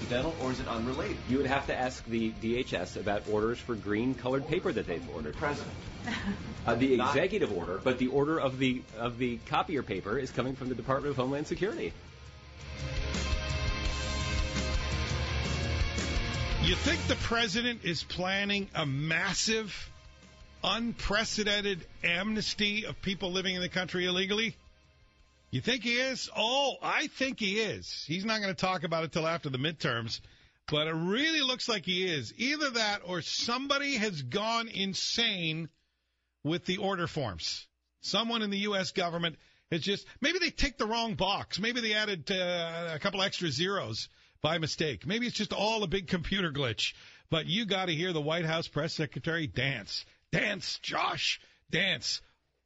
accidental or is it unrelated? You would have to ask the DHS about orders for green colored paper that they've ordered. President. Uh, the executive order, but the order of the of the copier paper is coming from the Department of Homeland Security. You think the president is planning a massive, unprecedented amnesty of people living in the country illegally? You think he is? Oh, I think he is. He's not going to talk about it till after the midterms, but it really looks like he is. Either that or somebody has gone insane with the order forms. Someone in the U.S. government has just, maybe they ticked the wrong box. Maybe they added uh, a couple extra zeros by mistake. Maybe it's just all a big computer glitch. But you got to hear the White House press secretary dance. Dance, Josh, dance.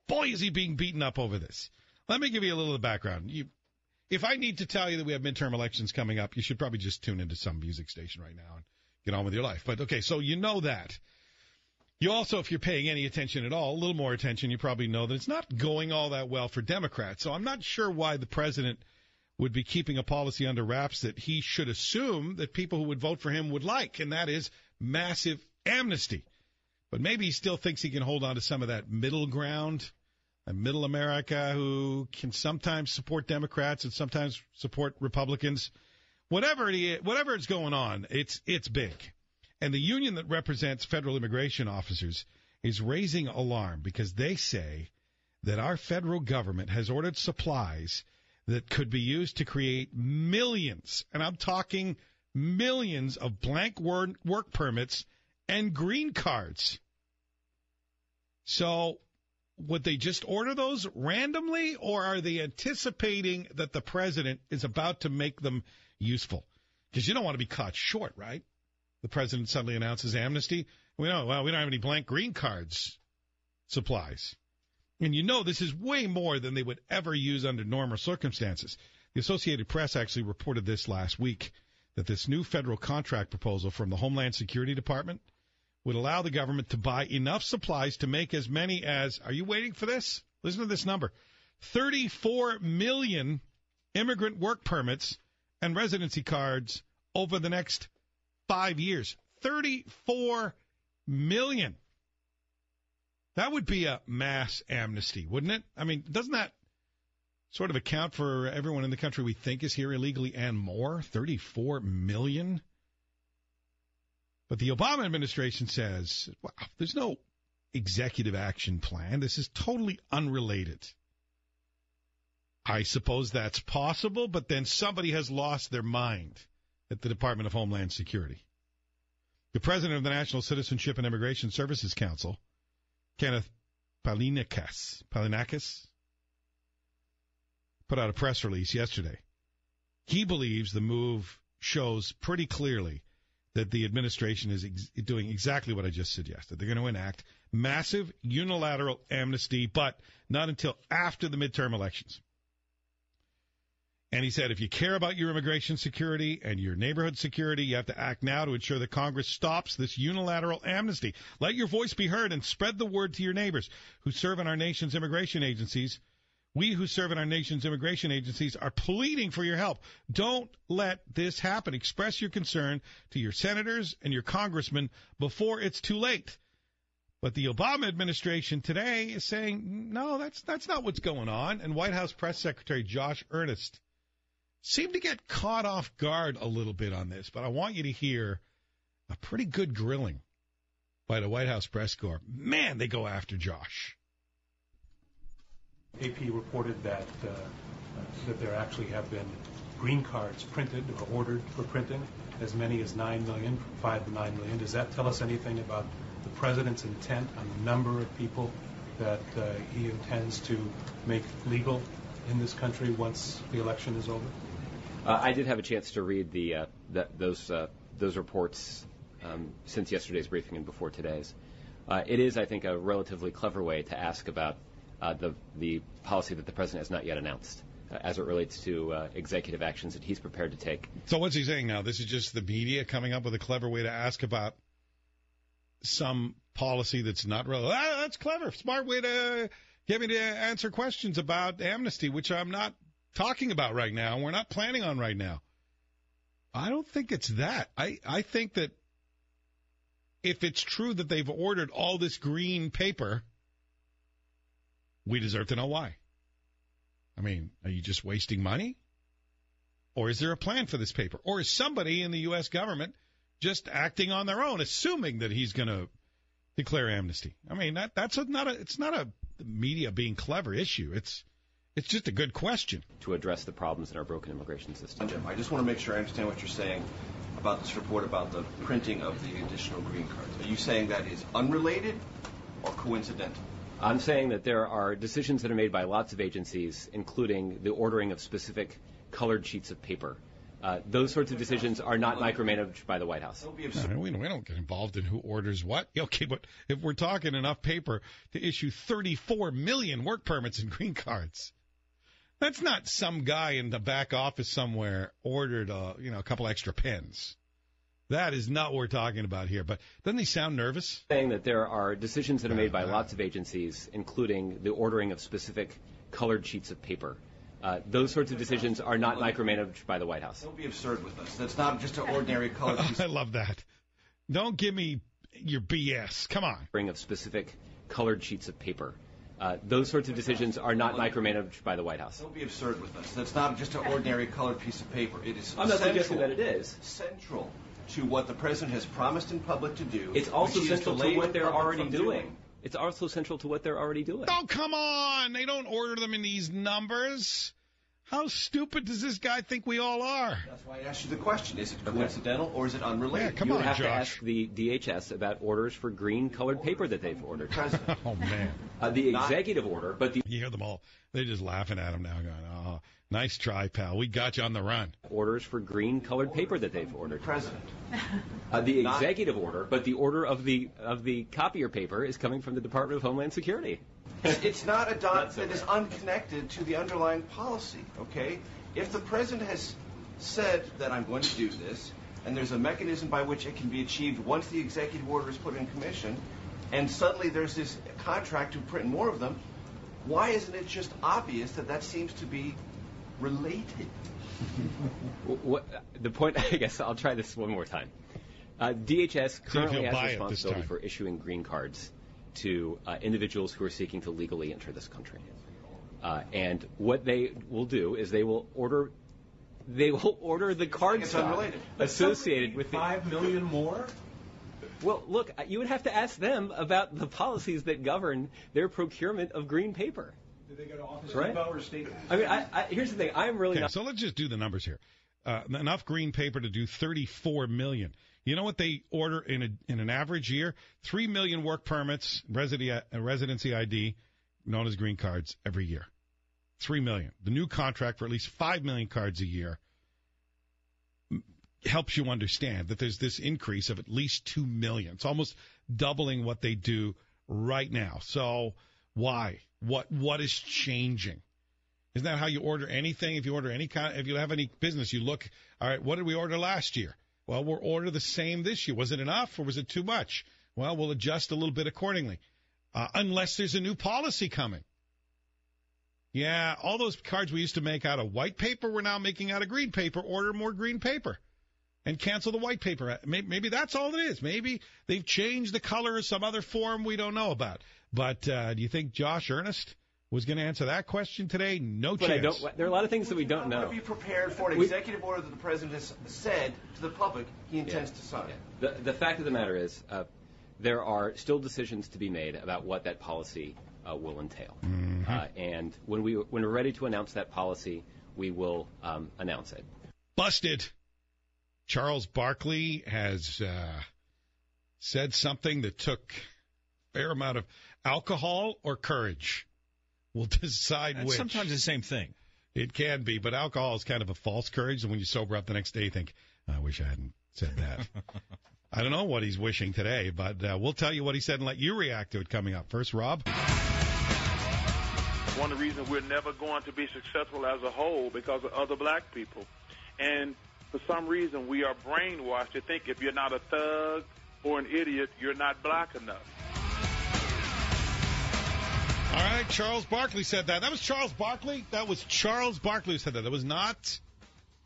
Boy, is he being beaten up over this. Let me give you a little of the background. You, if I need to tell you that we have midterm elections coming up, you should probably just tune into some music station right now and get on with your life. But okay, so you know that. You also, if you're paying any attention at all, a little more attention, you probably know that it's not going all that well for Democrats. So I'm not sure why the president would be keeping a policy under wraps that he should assume that people who would vote for him would like, and that is massive amnesty. But maybe he still thinks he can hold on to some of that middle ground, middle America who can sometimes support Democrats and sometimes support Republicans. Whatever it is, whatever is going on, it's it's big. And the union that represents federal immigration officers is raising alarm because they say that our federal government has ordered supplies that could be used to create millions, and I'm talking millions of blank work permits and green cards. So, would they just order those randomly, or are they anticipating that the president is about to make them useful? Because you don't want to be caught short, right? The president suddenly announces amnesty. We know, well, we don't have any blank green cards supplies. And you know this is way more than they would ever use under normal circumstances. The Associated Press actually reported this last week that this new federal contract proposal from the Homeland Security Department would allow the government to buy enough supplies to make as many as, are you waiting for this? Listen to this number 34 million immigrant work permits and residency cards over the next five years. 34 million. That would be a mass amnesty, wouldn't it? I mean, doesn't that sort of account for everyone in the country we think is here illegally and more? 34 million? But the Obama administration says, wow, there's no executive action plan. This is totally unrelated. I suppose that's possible, but then somebody has lost their mind at the Department of Homeland Security. The president of the National Citizenship and Immigration Services Council Kenneth Palinakis, Palinakis put out a press release yesterday. He believes the move shows pretty clearly that the administration is ex- doing exactly what I just suggested. They're going to enact massive unilateral amnesty, but not until after the midterm elections. And he said, if you care about your immigration security and your neighborhood security, you have to act now to ensure that Congress stops this unilateral amnesty. Let your voice be heard and spread the word to your neighbors who serve in our nation's immigration agencies. We who serve in our nation's immigration agencies are pleading for your help. Don't let this happen. Express your concern to your senators and your congressmen before it's too late. But the Obama administration today is saying, no, that's, that's not what's going on. And White House Press Secretary Josh Earnest seemed to get caught off guard a little bit on this, but I want you to hear a pretty good grilling by the White House press corps. Man, they go after Josh. AP reported that uh, that there actually have been green cards printed or ordered for printing, as many as 9 million, 5 to 9 million. Does that tell us anything about the president's intent on the number of people that uh, he intends to make legal in this country once the election is over? Uh, I did have a chance to read the, uh, the those uh, those reports um, since yesterday's briefing and before today's. Uh, it is, I think, a relatively clever way to ask about the the policy that the president has not yet announced uh, as it relates to executive actions that he's prepared to take. So what's he saying now? This is just the media coming up with a clever way to ask about some policy that's not relevant. Ah, that's clever, smart way to get me to answer questions about amnesty, which I'm not talking about right now. We're not planning on right now. I don't think it's that. I, I think that if it's true that they've ordered all this green paper, we deserve to know why. I mean, are you just wasting money? Or is there a plan for this paper? Or is somebody in the U.S. government just acting on their own, assuming that he's going to declare amnesty? I mean, that that's a, not a it's not a media being clever issue. It's it's just a good question. to address the problems in our broken immigration system. Jim, I just want to make sure I understand what you're saying about this report about the printing of the additional green cards. Are you saying that is unrelated or coincidental? I'm saying that there are decisions that are made by lots of agencies, including the ordering of specific colored sheets of paper. Uh, those sorts of decisions are not micromanaged by the White House. Don't I mean, we, don't- we don't get involved in who orders what. Okay, but if we're talking enough paper to issue 34 million work permits and green cards, that's not some guy in the back office somewhere ordered a you know a couple extra pens. That is not what we're talking about here. But doesn't he sound nervous? saying that there are decisions that are made by lots of agencies, including the ordering of specific colored sheets of paper. Uh, those sorts of decisions are not micromanaged by the White House. Don't be absurd with us. That's not just an ordinary colored piece I love that. Don't give me your BS. Come on. Ordering of specific colored sheets of paper. Uh, those sorts of decisions are not micromanaged by the White House. Don't be absurd with us. That's not just an ordinary colored piece of paper. It is I'm not central, suggesting that it is. central to what the president has promised in public to do. It's also which he is central to delayed what they're already from doing. It's also central to what they're already doing. Oh, come on. They don't order them in these numbers. How stupid does this guy think we all are? That's why I asked you the question: Is it coincidental or is it unrelated? Yeah, come you would on, have to ask the DHS about orders for green colored paper that they've ordered. Oh, man. Uh, the executive order, but the You hear them all. They're just laughing at him now, going, oh, nice try, pal. We got you on the run. orders for green colored paper that they've ordered. president. Uh, the executive order, but the order of the of the copier paper is coming from the Department of Homeland Security. It's not a dot Not so that is unconnected to the underlying policy, okay? If the president has said that I'm going to do this, and there's a mechanism by which it can be achieved once the executive order is put in commission, and suddenly there's this contract to print more of them, why isn't it just obvious that that seems to be related? What the point? I guess I'll try this one more time. Uh, DHS currently he'll has buy it this responsibility for issuing green cards to uh, individuals who are seeking to legally enter this country. Uh, and what they will do is they will order they will order the card stock associated with the, Five million more? Well, look, uh, you would have to ask them about the policies that govern their procurement of green paper. Did they go to Office Right. Or State? I mean, I, I, here's the thing: I'm really Okay, not. so let's just do the numbers here. Uh, enough green paper to do 34 million. You know what they order in a, in an average year? Three million work permits, residency, uh, residency ID, known as green cards, every year. Three million. The new contract for at least five million cards a year helps you understand that there's this increase of at least two million. It's almost doubling what they do right now. So why? What what is changing? Isn't that how you order anything? If you order any kind, if you have any business, you look. All right, what did we order last year? Well, we'll order the same this year. Was it enough or was it too much? Well, we'll adjust a little bit accordingly, uh, unless there's a new policy coming. Yeah, all those cards we used to make out of white paper, we're now making out of green paper. Order more green paper and cancel the white paper. Maybe, maybe that's all it is. Maybe they've changed the color of some other form we don't know about. But uh, do you think Josh Earnest was going to answer that question today? No But I chance. don't. There are a lot of things that we don't know. to be prepared for an We- executive order that the president has said to the public he intends to sign. The, the fact of the matter is, uh, there are still decisions to be made about what that policy uh, will entail. Uh, and when we when we're ready to announce that policy, we will um, announce it. Busted. Charles Barkley has uh, said something that took a fair amount of alcohol or courage. We'll decide And which. sometimes the same thing. It can be, but alcohol is kind of a false courage. And when you sober up the next day, you think, I wish I hadn't said that. I don't know what he's wishing today, but uh, we'll tell you what he said and let you react to it coming up. First, Rob. one of the reasons we're never going to be successful as a whole because of other black people. And for some reason, we are brainwashed to think if you're not a thug or an idiot, you're not black enough. Right, Charles Barkley said that. That was Charles Barkley. That was Charles Barkley who said that. That was not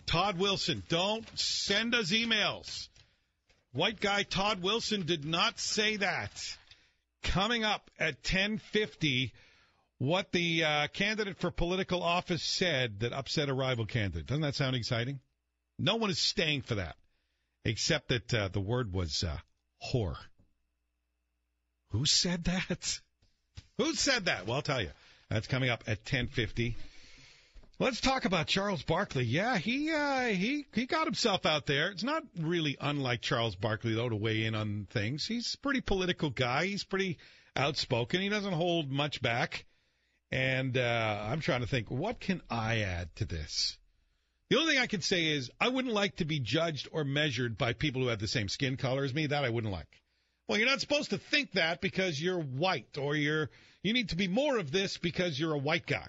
Todd Wilson, don't send us emails. White guy Todd Wilson did not say that. Coming up at 1050, what the uh, candidate for political office said that upset a rival candidate. Doesn't that sound exciting? No one is staying for that, except that uh, the word was uh, whore. Who said that? Who said that? Well, I'll tell you. That's coming up at 1050. Let's talk about Charles Barkley. Yeah, he uh, he he got himself out there. It's not really unlike Charles Barkley though to weigh in on things. He's a pretty political guy. He's pretty outspoken. He doesn't hold much back. And uh, I'm trying to think, what can I add to this? The only thing I can say is I wouldn't like to be judged or measured by people who have the same skin color as me. That I wouldn't like. Well, you're not supposed to think that because you're white, or you're you need to be more of this because you're a white guy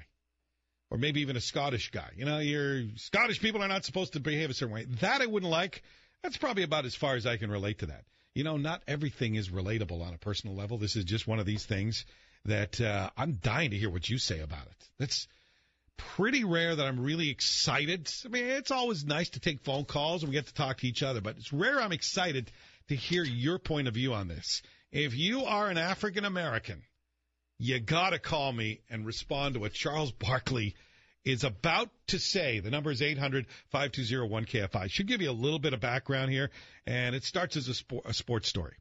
or maybe even a Scottish guy. You know, your Scottish people are not supposed to behave a certain way. That I wouldn't like. That's probably about as far as I can relate to that. You know, not everything is relatable on a personal level. This is just one of these things that uh, I'm dying to hear what you say about it. That's pretty rare that I'm really excited. I mean, it's always nice to take phone calls and we get to talk to each other, but it's rare I'm excited to hear your point of view on this. If you are an African American you got to call me and respond to what Charles Barkley is about to say. The number is 800 520 1KFI. Should give you a little bit of background here, and it starts as a, a sports story.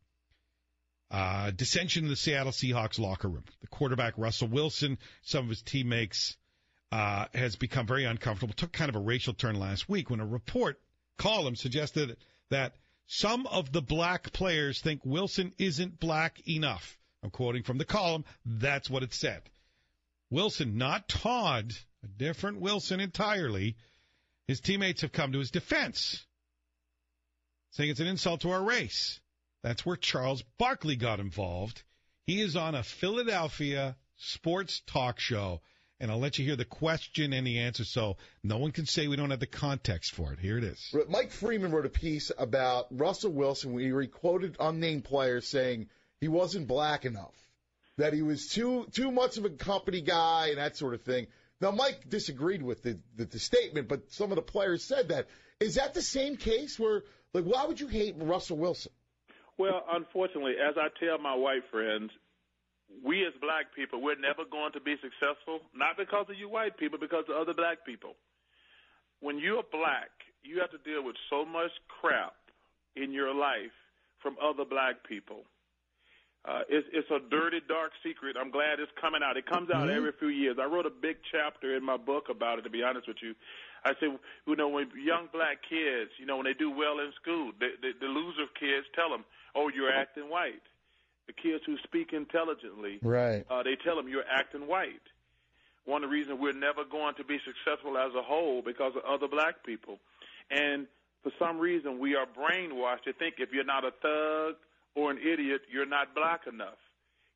Uh, dissension in the Seattle Seahawks locker room. The quarterback, Russell Wilson, some of his teammates, uh, has become very uncomfortable. Took kind of a racial turn last week when a report column suggested that some of the black players think Wilson isn't black enough. I'm quoting from the column. That's what it said. Wilson, not Todd, a different Wilson entirely. His teammates have come to his defense, saying it's an insult to our race. That's where Charles Barkley got involved. He is on a Philadelphia sports talk show, and I'll let you hear the question and the answer so no one can say we don't have the context for it. Here it is. Mike Freeman wrote a piece about Russell Wilson where he quoted unnamed players saying he wasn't black enough, that he was too too much of a company guy and that sort of thing. Now, Mike disagreed with the, the, the statement, but some of the players said that. Is that the same case where, like, why would you hate Russell Wilson? Well, unfortunately, as I tell my white friends, we as black people, we're never going to be successful, not because of you white people, because of other black people. When you're black, you have to deal with so much crap in your life from other black people. Uh, it's, it's a dirty, dark secret. I'm glad it's coming out. It comes out mm-hmm. every few years. I wrote a big chapter in my book about it. To be honest with you, I said, you know, when young black kids, you know, when they do well in school, the, the, the loser kids tell them, "Oh, you're acting white." The kids who speak intelligently, right? Uh, they tell them you're acting white. One of the reasons we're never going to be successful as a whole because of other black people, and for some reason we are brainwashed to think if you're not a thug or an idiot, you're not black enough.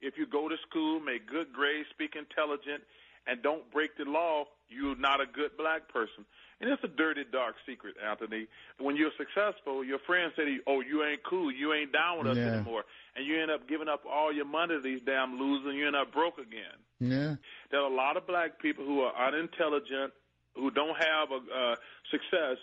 If you go to school, make good grades, speak intelligent, and don't break the law, you're not a good black person. And it's a dirty, dark secret, Anthony. When you're successful, your friends say to you, oh, you ain't cool, you ain't down with us yeah. anymore. And you end up giving up all your money to these damn losers, and you end up broke again. Yeah. There are a lot of black people who are unintelligent, who don't have a uh, success.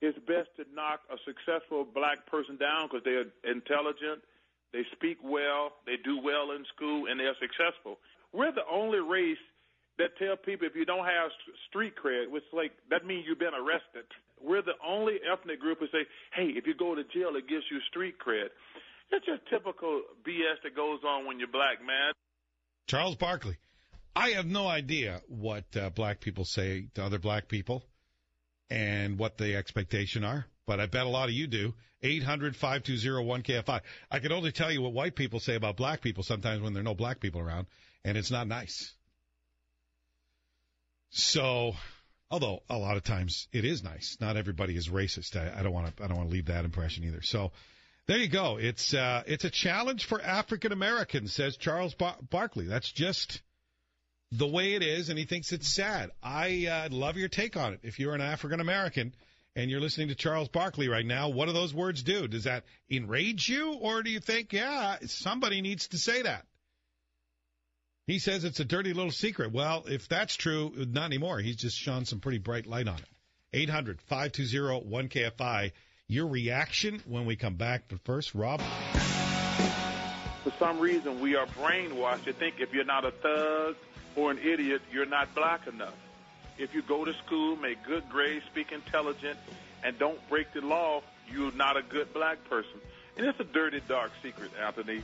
It's best to knock a successful black person down because they're intelligent, they speak well, they do well in school, and they're successful. We're the only race that tell people if you don't have street cred, which like that means you've been arrested. We're the only ethnic group who say, hey, if you go to jail, it gives you street cred. It's just typical BS that goes on when you're black, man. Charles Barkley. I have no idea what uh, black people say to other black people and what the expectation are but I bet a lot of you do. 800 520 1KFI. I can only tell you what white people say about black people sometimes when there are no black people around, and it's not nice. So, although a lot of times it is nice. Not everybody is racist. I, I don't want to. I don't want to leave that impression either. So, there you go. It's uh, it's a challenge for African Americans, says Charles Bar- Barkley. That's just the way it is, and he thinks it's sad. I uh, love your take on it. If you're an African American and you're listening to Charles Barkley right now, what do those words do? Does that enrage you, or do you think, yeah, somebody needs to say that? He says it's a dirty little secret. Well, if that's true, not anymore. He's just shone some pretty bright light on it. 800 520 1KFI. Your reaction when we come back. But first, Rob. For some reason, we are brainwashed to think if you're not a thug or an idiot, you're not black enough. If you go to school, make good grades, speak intelligent, and don't break the law, you're not a good black person. And it's a dirty, dark secret, Anthony.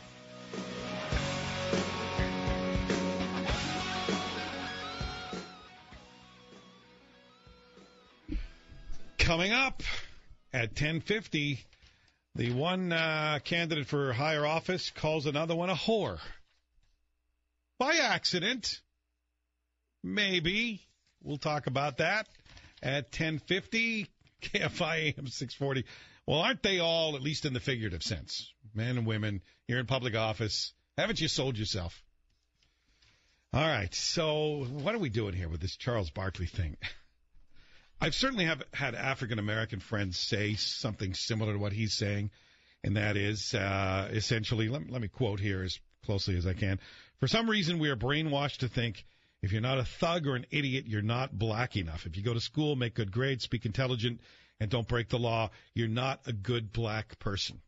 Coming up at 1050, the one uh, candidate for higher office calls another one a whore. By accident. Maybe. We'll talk about that at 1050, KFI AM 640. Well, aren't they all, at least in the figurative sense, men and women, you're in public office. Haven't you sold yourself? All right, so what are we doing here with this Charles Barkley thing? I've certainly have had African American friends say something similar to what he's saying, and that is uh, essentially, let, let me quote here as closely as I can. For some reason, we are brainwashed to think if you're not a thug or an idiot, you're not black enough. If you go to school, make good grades, speak intelligent, and don't break the law, you're not a good black person.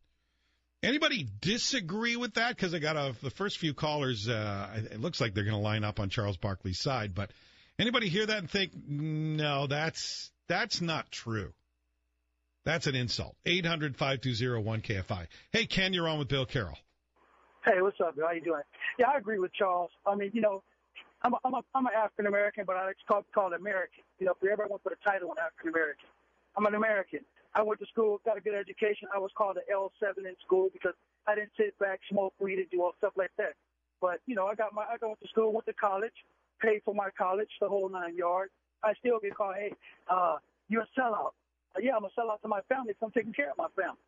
Anybody disagree with that? Because I got a, the first few callers. Uh, it looks like they're going to line up on Charles Barkley's side. But anybody hear that and think, no, that's that's not true. That's an insult. Eight hundred five two zero one KFI. Hey, Ken, you're on with Bill Carroll. Hey, what's up? How you doing? Yeah, I agree with Charles. I mean, you know, I'm a, I'm a, I'm an African American, but I like to call, call it American. You know, if you ever want to put a title on African American, I'm an American. I went to school, got a good education. I was called an L7 in school because I didn't sit back, smoke weed, and do all stuff like that. But you know, I got my I went to school, went to college, paid for my college, the whole nine yards. I still get called, hey, uh, you're a sellout. Uh, yeah, I'm a sellout to my family. So I'm taking care of my family.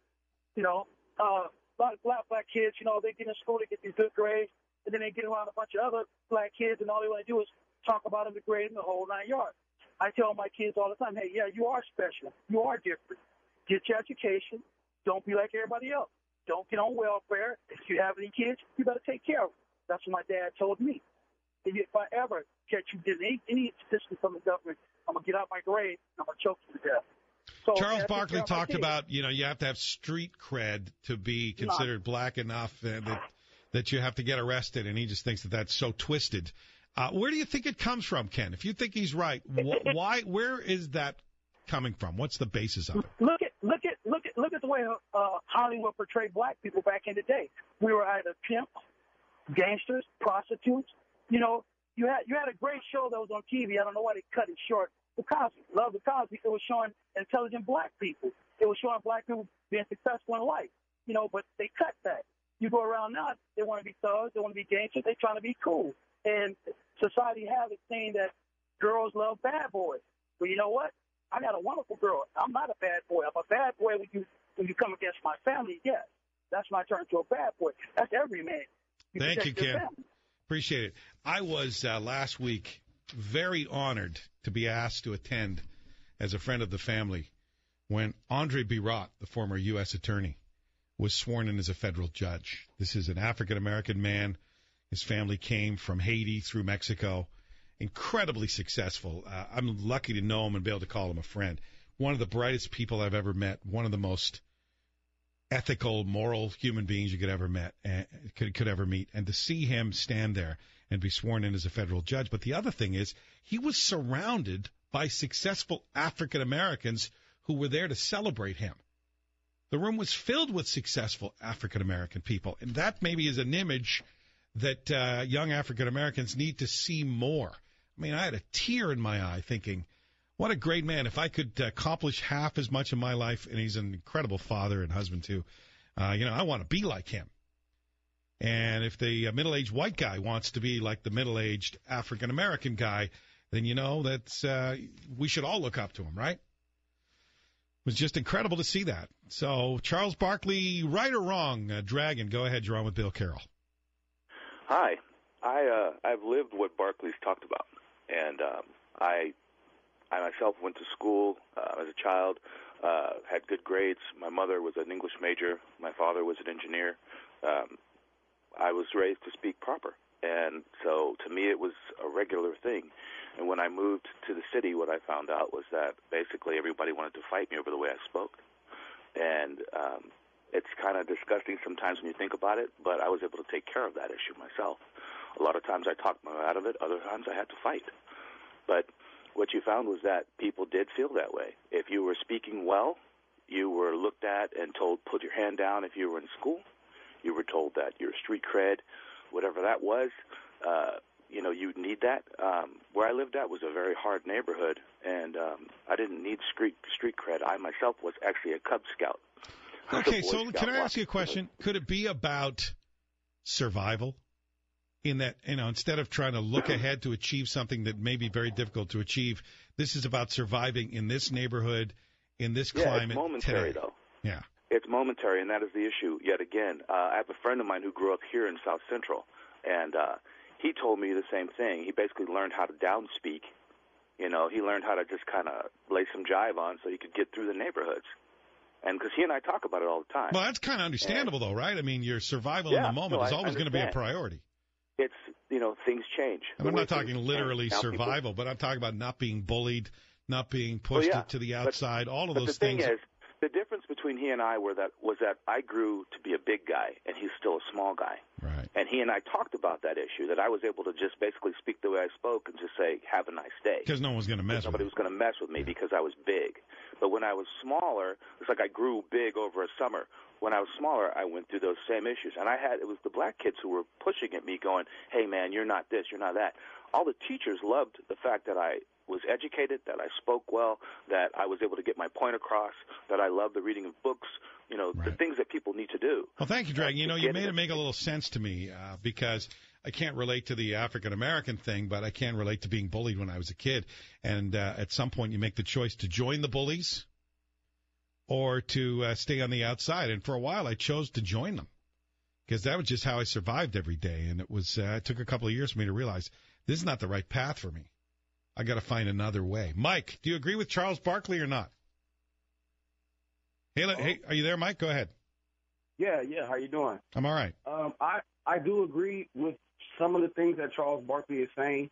You know, uh, a lot of black black kids, you know, they get in school, they get these good grades, and then they get around a bunch of other black kids, and all they want to do is talk about them, the grade, and the whole nine yards. I tell my kids all the time, hey, yeah, you are special. You are different. Get your education. Don't be like everybody else. Don't get on welfare. If you have any kids, you better take care of them. That's what my dad told me. If I ever catch you getting any, any assistance from the government, I'm gonna get out my grave. And I'm gonna choke you to death. So, Charles Barkley take care of my talked about, you know, you have to have street cred to be considered black enough that that you have to get arrested, and he just thinks that that's so twisted. Uh, where do you think it comes from, Ken? If you think he's right, wh- why? Where is that coming from? What's the basis of it? Look at look at look at look at the way uh, Hollywood portrayed black people back in the day. We were either pimps, gangsters, prostitutes. You know, you had you had a great show that was on TV. I don't know why they cut it short. The Cosby, love the Cosby. It was showing intelligent black people. It was showing black people being successful in life. You know, but they cut that. You go around now, they want to be thugs, they want to be gangsters, they trying to be cool. And society has it saying that girls love bad boys. But you know what? I got a wonderful girl. I'm not a bad boy. I'm a bad boy when you when you come against my family. Yes, that's my turn to a bad boy. That's every man. Thank you, Ken. family. Appreciate it. I was uh, last week very honored to be asked to attend as a friend of the family when Andre Birotte, the former U.S. attorney, was sworn in as a federal judge. This is an African American man. His family came from Haiti through Mexico. Incredibly successful. Uh, I'm lucky to know him and be able to call him a friend. One of the brightest people I've ever met. One of the most ethical, moral human beings you could ever met, uh, could could ever meet. And to see him stand there and be sworn in as a federal judge. But the other thing is, he was surrounded by successful African Americans who were there to celebrate him. The room was filled with successful African American people, and that maybe is an image that uh, young African Americans need to see more. I mean, I had a tear in my eye thinking, what a great man. If I could accomplish half as much in my life, and he's an incredible father and husband too, uh, you know, I want to be like him. And if the uh, middle aged white guy wants to be like the middle aged African American guy, then you know that's uh, we should all look up to him, right? It was just incredible to see that. So Charles Barkley, right or wrong, uh, Dragon, go ahead, you're on with Bill Carroll. Hi, I uh, I've lived what Barkley's talked about, and um, I I myself went to school uh, as a child, uh, had good grades. My mother was an English major. My father was an engineer. Um, I was raised to speak proper, and so to me it was a regular thing. And when I moved to the city, what I found out was that basically everybody wanted to fight me over the way I spoke, and um, it's kind of disgusting sometimes when you think about it. But I was able to take care of that issue myself. A lot of times I talked my out of it. Other times I had to fight. But what you found was that people did feel that way. If you were speaking well, you were looked at and told put your hand down if you were in school. You were told that your street cred, whatever that was, uh, you know, you'd need that. Um, where I lived at was a very hard neighborhood, and um, I didn't need street street cred. I myself was actually a Cub Scout. I was a Okay, so Scout can I ask you a question? Could it be about survival? In that, you know, instead of trying to look ahead to achieve something that may be very difficult to achieve, this is about surviving in this neighborhood, in this Yeah, climate it's momentary today. though. Yeah. It's momentary, and that is the issue. Yet again, uh, I have a friend of mine who grew up here in South Central, and uh, he told me the same thing. He basically learned how to downspeak. You know, he learned how to just kind of lay some jive on so he could get through the neighborhoods. And because he and I talk about it all the time. Well, that's kind of understandable, though, right? I mean, your survival in the moment no, is always going to be a priority. It's you know things change. And I'm not talking literally change. Now people- survival, but I'm talking about not being bullied, not being Well, pushed yeah, to the but- outside, all of but those the thing things. is, the difference between he and I were that was that I grew to be a big guy, and he's still a small guy. right. And he and I talked about that issue that I was able to just basically speak the way I spoke and just say, "Have a nice day." Because no one's going to mess with Nobody was going to mess with me because I was big. But when I was smaller, it's like I grew big over a summer. When I was smaller, I went through those same issues, and I had it was the black kids who were pushing at me, going, "Hey, man, you're not this, you're not that." All the teachers loved the fact that I was educated, that I spoke well, that I was able to get my point across, that I loved the reading of books. You know, the things that people need to do. Well, thank you, Drag. You know, you made it. it make a little sense to me uh, because I can't relate to the African American thing, but I can relate to being bullied when I was a kid. And uh, at some point, you make the choice to join the bullies or to uh, stay on the outside. And for a while, I chose to join them because that was just how I survived every day. And it was uh, it took a couple of years for me to realize this is not the right path for me. I got to find another way. Mike, do you agree with Charles Barkley or not? Hey, le- hey, are you there, Mike? Go ahead. Yeah, yeah. How you doing? I'm all right. Um, I I do agree with some of the things that Charles Barkley is saying.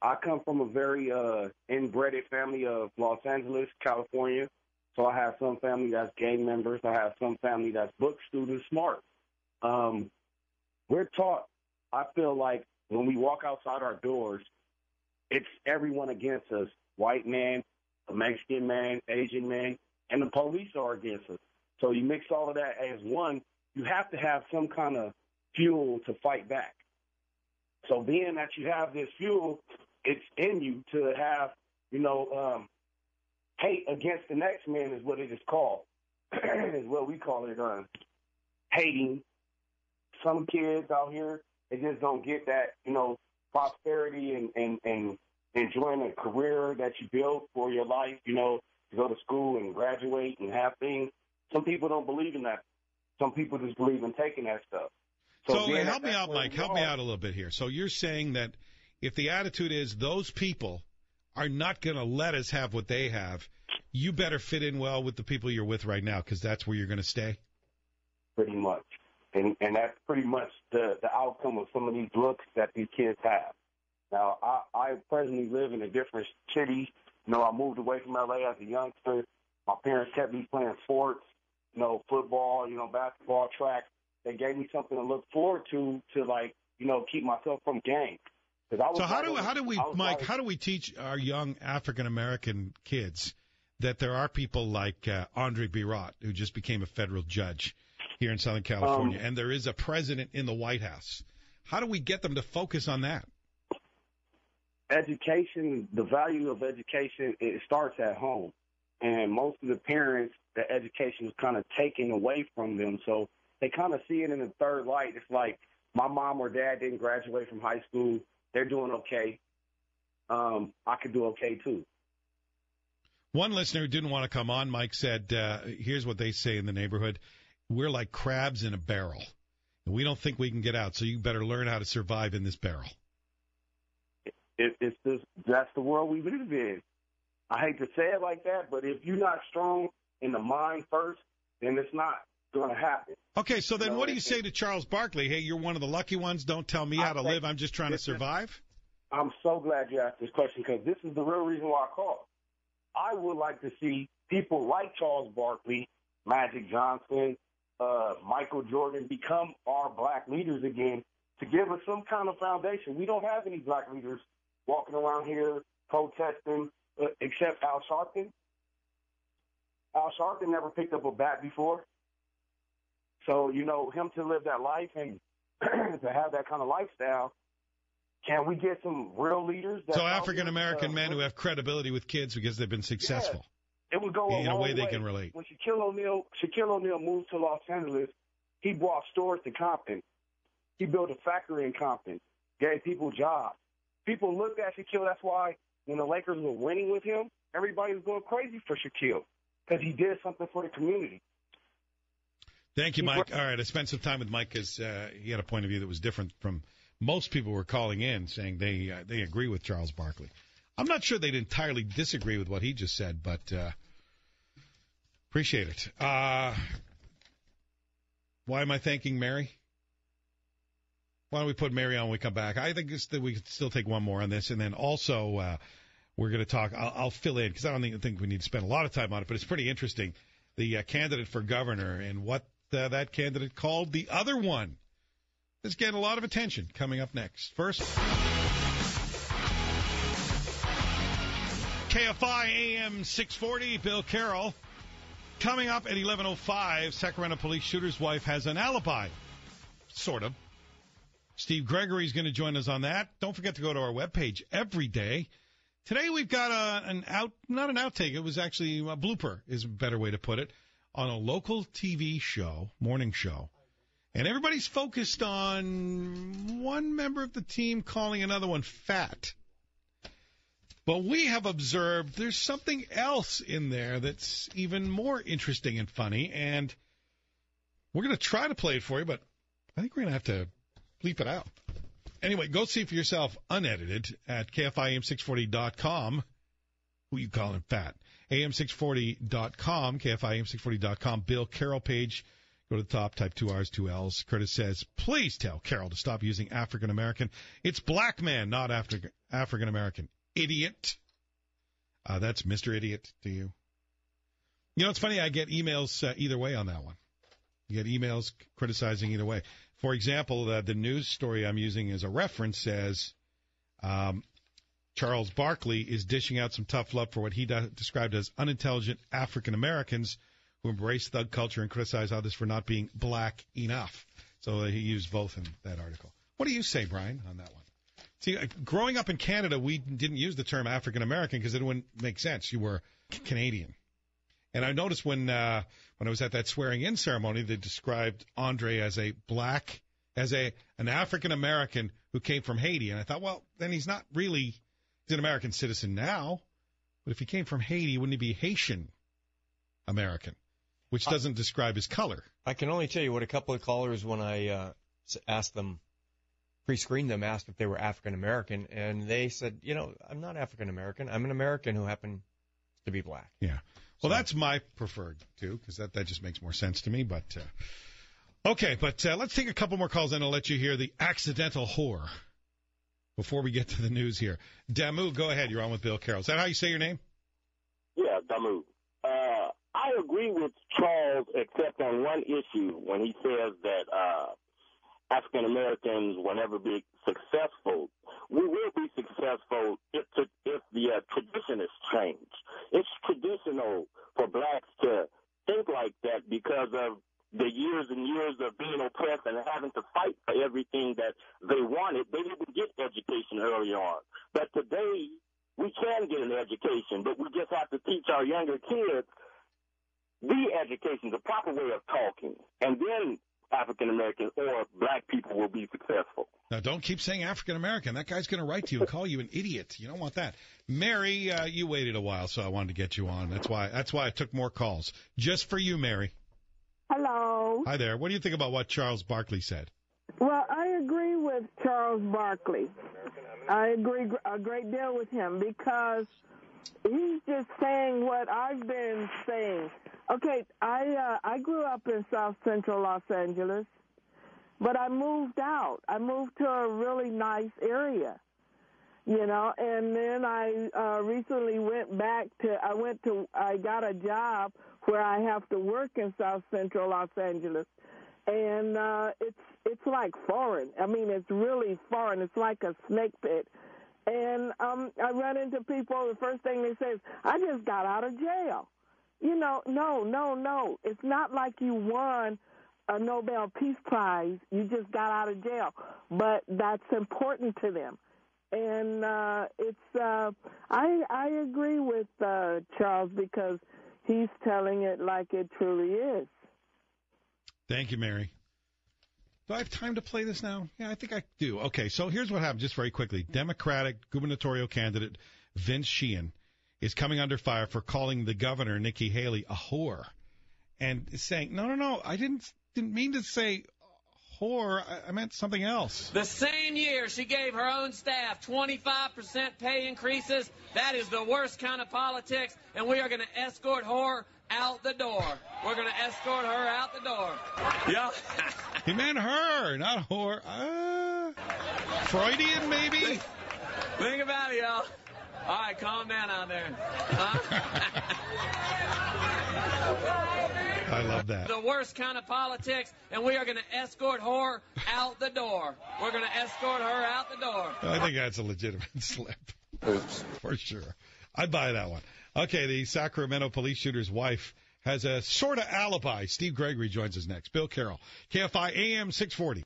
I come from a very uh, inbred family of Los Angeles, California. So I have some family that's gang members. I have some family that's book students, smart. Um, we're taught. I feel like when we walk outside our doors, it's everyone against us: white man, a Mexican man, Asian man, and the police are against us. So you mix all of that as one, you have to have some kind of fuel to fight back. So being that you have this fuel, it's in you to have, you know, um, hate against the next man is what it is called. is what we call it, um, hating. Some kids out here, they just don't get that, you know, prosperity and, and, and enjoying a career that you built for your life, you know, to go to school and graduate and have things. Some people don't believe in that. Some people just believe in taking that stuff. So, being help me out, Mike. Help me out a little bit here. So you're saying that if the attitude is those people are not going to let us have what they have, you better fit in well with the people you're with right now because that's where you're going to stay. pretty much. And and that's pretty much the the outcome of some of these looks that these kids have. Now, I I presently live in a different city. You know, I moved away from LA as a youngster. My parents kept me playing sports, you know, football, you know, basketball, track. They gave me something to look forward to to like, you know, keep myself from gang. 'Cause I was So how do how do we, Mike? right- How do we teach our young African American kids that there are people like uh, Andre Birotte who just became a federal judge here in Southern California, Um, and there is a president in the White House? How do we get them to focus on that? education, the value of education, it starts at home. And most of the parents, the education is kind of taken away from them. So they kind of see it in the third light. It's like my mom or dad didn't graduate from high school. They're doing okay. Um, I could do okay too. One listener who didn't want to come on, Mike said, uh, here's what they say in the neighborhood. We're like crabs in a barrel, and we don't think we can get out, so you better learn how to survive in this barrel. It, it's just, that's the world we live in. I hate to say it like that, but if you're not strong in the mind first, then it's not. Going to happen. Okay, so then No, what do you say to Charles Barkley? Hey, you're one of the lucky ones. Don't tell me I how to live. I'm just trying to survive. I'm so glad you asked this question because this is the real reason why I called. I would like to see people like Charles Barkley, Magic Johnson, uh, Michael Jordan become our black leaders again to give us some kind of foundation. We don't have any black leaders walking around here protesting uh, except Al Sharpton. Al Sharpton never picked up a bat before. So, you know, him to live that life and to have that kind of lifestyle, can we get some real leaders? That So African American men who have credibility with kids because they've been successful. it would go in a long way they can relate. When Shaquille O'Neal, Shaquille O'Neal moved to Los Angeles, he brought stores to Compton. He built a factory in Compton, gave people jobs. People looked at Shaquille. That's why when the Lakers were winning with him, everybody was going crazy for Shaquille because he did something for the community. Thank you, Mike. All right, I spent some time with Mike because uh, he had a point of view that was different from most people were calling in, saying they uh, they agree with Charles Barkley. I'm not sure they'd entirely disagree with what he just said, but uh, appreciate it. Uh, why am I thanking Mary? Why don't we put Mary on when we come back? I think that we could still take one more on this, and then also uh, we're going to talk. I'll, I'll fill in because I don't think, think we need to spend a lot of time on it, but it's pretty interesting. The uh, candidate for governor and what uh, that candidate called the other one is getting a lot of attention. Coming up next. First. KFI AM 640, Bill Carroll. Coming up at 11.05, Sacramento police shooter's wife has an alibi. Sort of. Steve Gregory is going to join us on that. Don't forget to go to our webpage every day. Today we've got a, an out, not an outtake, it was actually a blooper, is a better way to put it, on a local TV show, morning show. And everybody's focused on one member of the team calling another one fat. But we have observed there's something else in there that's even more interesting and funny, and we're going to try to play it for you, but I think we're going to have to bleep it out. Anyway, go see for yourself unedited at KFIAM640.com. Who you calling fat? AM640.com, KFIAM640.com, Bill Carroll page. Go to the top, type two R's, two L's. Curtis says, please tell Carroll to stop using African American. It's black man, not African African American. Idiot. Uh, that's Mr. Idiot to you. You know, it's funny. I get emails uh, either way on that one. You get emails criticizing either way. For example, uh, the news story I'm using as a reference says um, Charles Barkley is dishing out some tough love for what he de- described as unintelligent African Americans who embrace thug culture and criticize others for not being black enough. So uh, he used both in that article. What do you say, Brian, on that one? See, uh, growing up in Canada, we didn't use the term African American because it wouldn't make sense. You were Canadian. And I noticed when uh, when I was at that swearing in ceremony, they described Andre as a black, as a an African American who came from Haiti, and I thought, well, then he's not really he's an American citizen now, but if he came from Haiti, wouldn't he be Haitian American, which doesn't describe his color? I can only tell you what a couple of callers when I uh, asked them, pre-screened them, asked if they were African American, and they said, you know, I'm not African American. I'm an American who happened to be black. Yeah. Well, that's my preferred too, because that that just makes more sense to me. But uh, okay, but uh, let's take a couple more calls, and I'll let you hear the accidental whore before we get to the news here. Damu, go ahead. You're on with Bill Carroll. Is that how you say your name? Yeah, Damu. Uh, I agree with Charles, except on one issue when he says that uh, African Americans will never be successful. We will be successful if, if the uh, tradition is changed. It's traditional for blacks to think like that because of the years and years of being oppressed and having to fight for everything that they wanted. They didn't get education early on. But today, we can get an education, but we just have to teach our younger kids the education, the proper way of talking, and then African Americans or black people will be successful. Now, don't keep saying African American. That guy's going to write to you and call you an idiot. You don't want that. Mary, uh, you waited a while, so I wanted to get you on. That's why. That's why I took more calls just for you, Mary. Hello. Hi there. What do you think about what Charles Barkley said? Well, I agree with Charles Barkley. I agree a great deal with him because he's just saying what I've been saying. Okay, I uh, I grew up in South Central Los Angeles, but I moved out. I moved to a really nice area, you know, and then I uh, recently went back to. I went to. I got a job where I have to work in South Central Los Angeles, and uh, it's it's like foreign. I mean, it's really foreign. It's like a snake pit. And um, I run into people. The first thing they say is, "I just got out of jail." You know, no, no, no. It's not like you won a Nobel Peace Prize. You just got out of jail, but that's important to them. And uh, it's uh, I I agree with uh, Charles because he's telling it like it truly is. Thank you, Mary. Do I have time to play this now? Yeah, I think I do. Okay, so here's what happened, just very quickly. Democratic gubernatorial candidate Vince Sheheen is coming under fire for calling the governor, Nikki Haley, a whore. And saying, no, no, no, I didn't didn't mean to say whore. I, I meant something else. The same year she gave her own staff 25% pay increases. That is the worst kind of politics, and we are going to escort her out the door. We're going to escort her out the door. Yeah. He meant her, not whore. Uh, Freudian, maybe? Think about it, y'all. All right, calm down out there. I love that. The worst kind of politics, and we are going to escort her out the door. We're going to escort her out the door. I think that's a legitimate slip. Oops. For sure. I'd buy that one. Okay, the Sacramento police shooter's wife has a sort of alibi. Steve Gregory joins us next. Bill Carroll, KFI AM 640.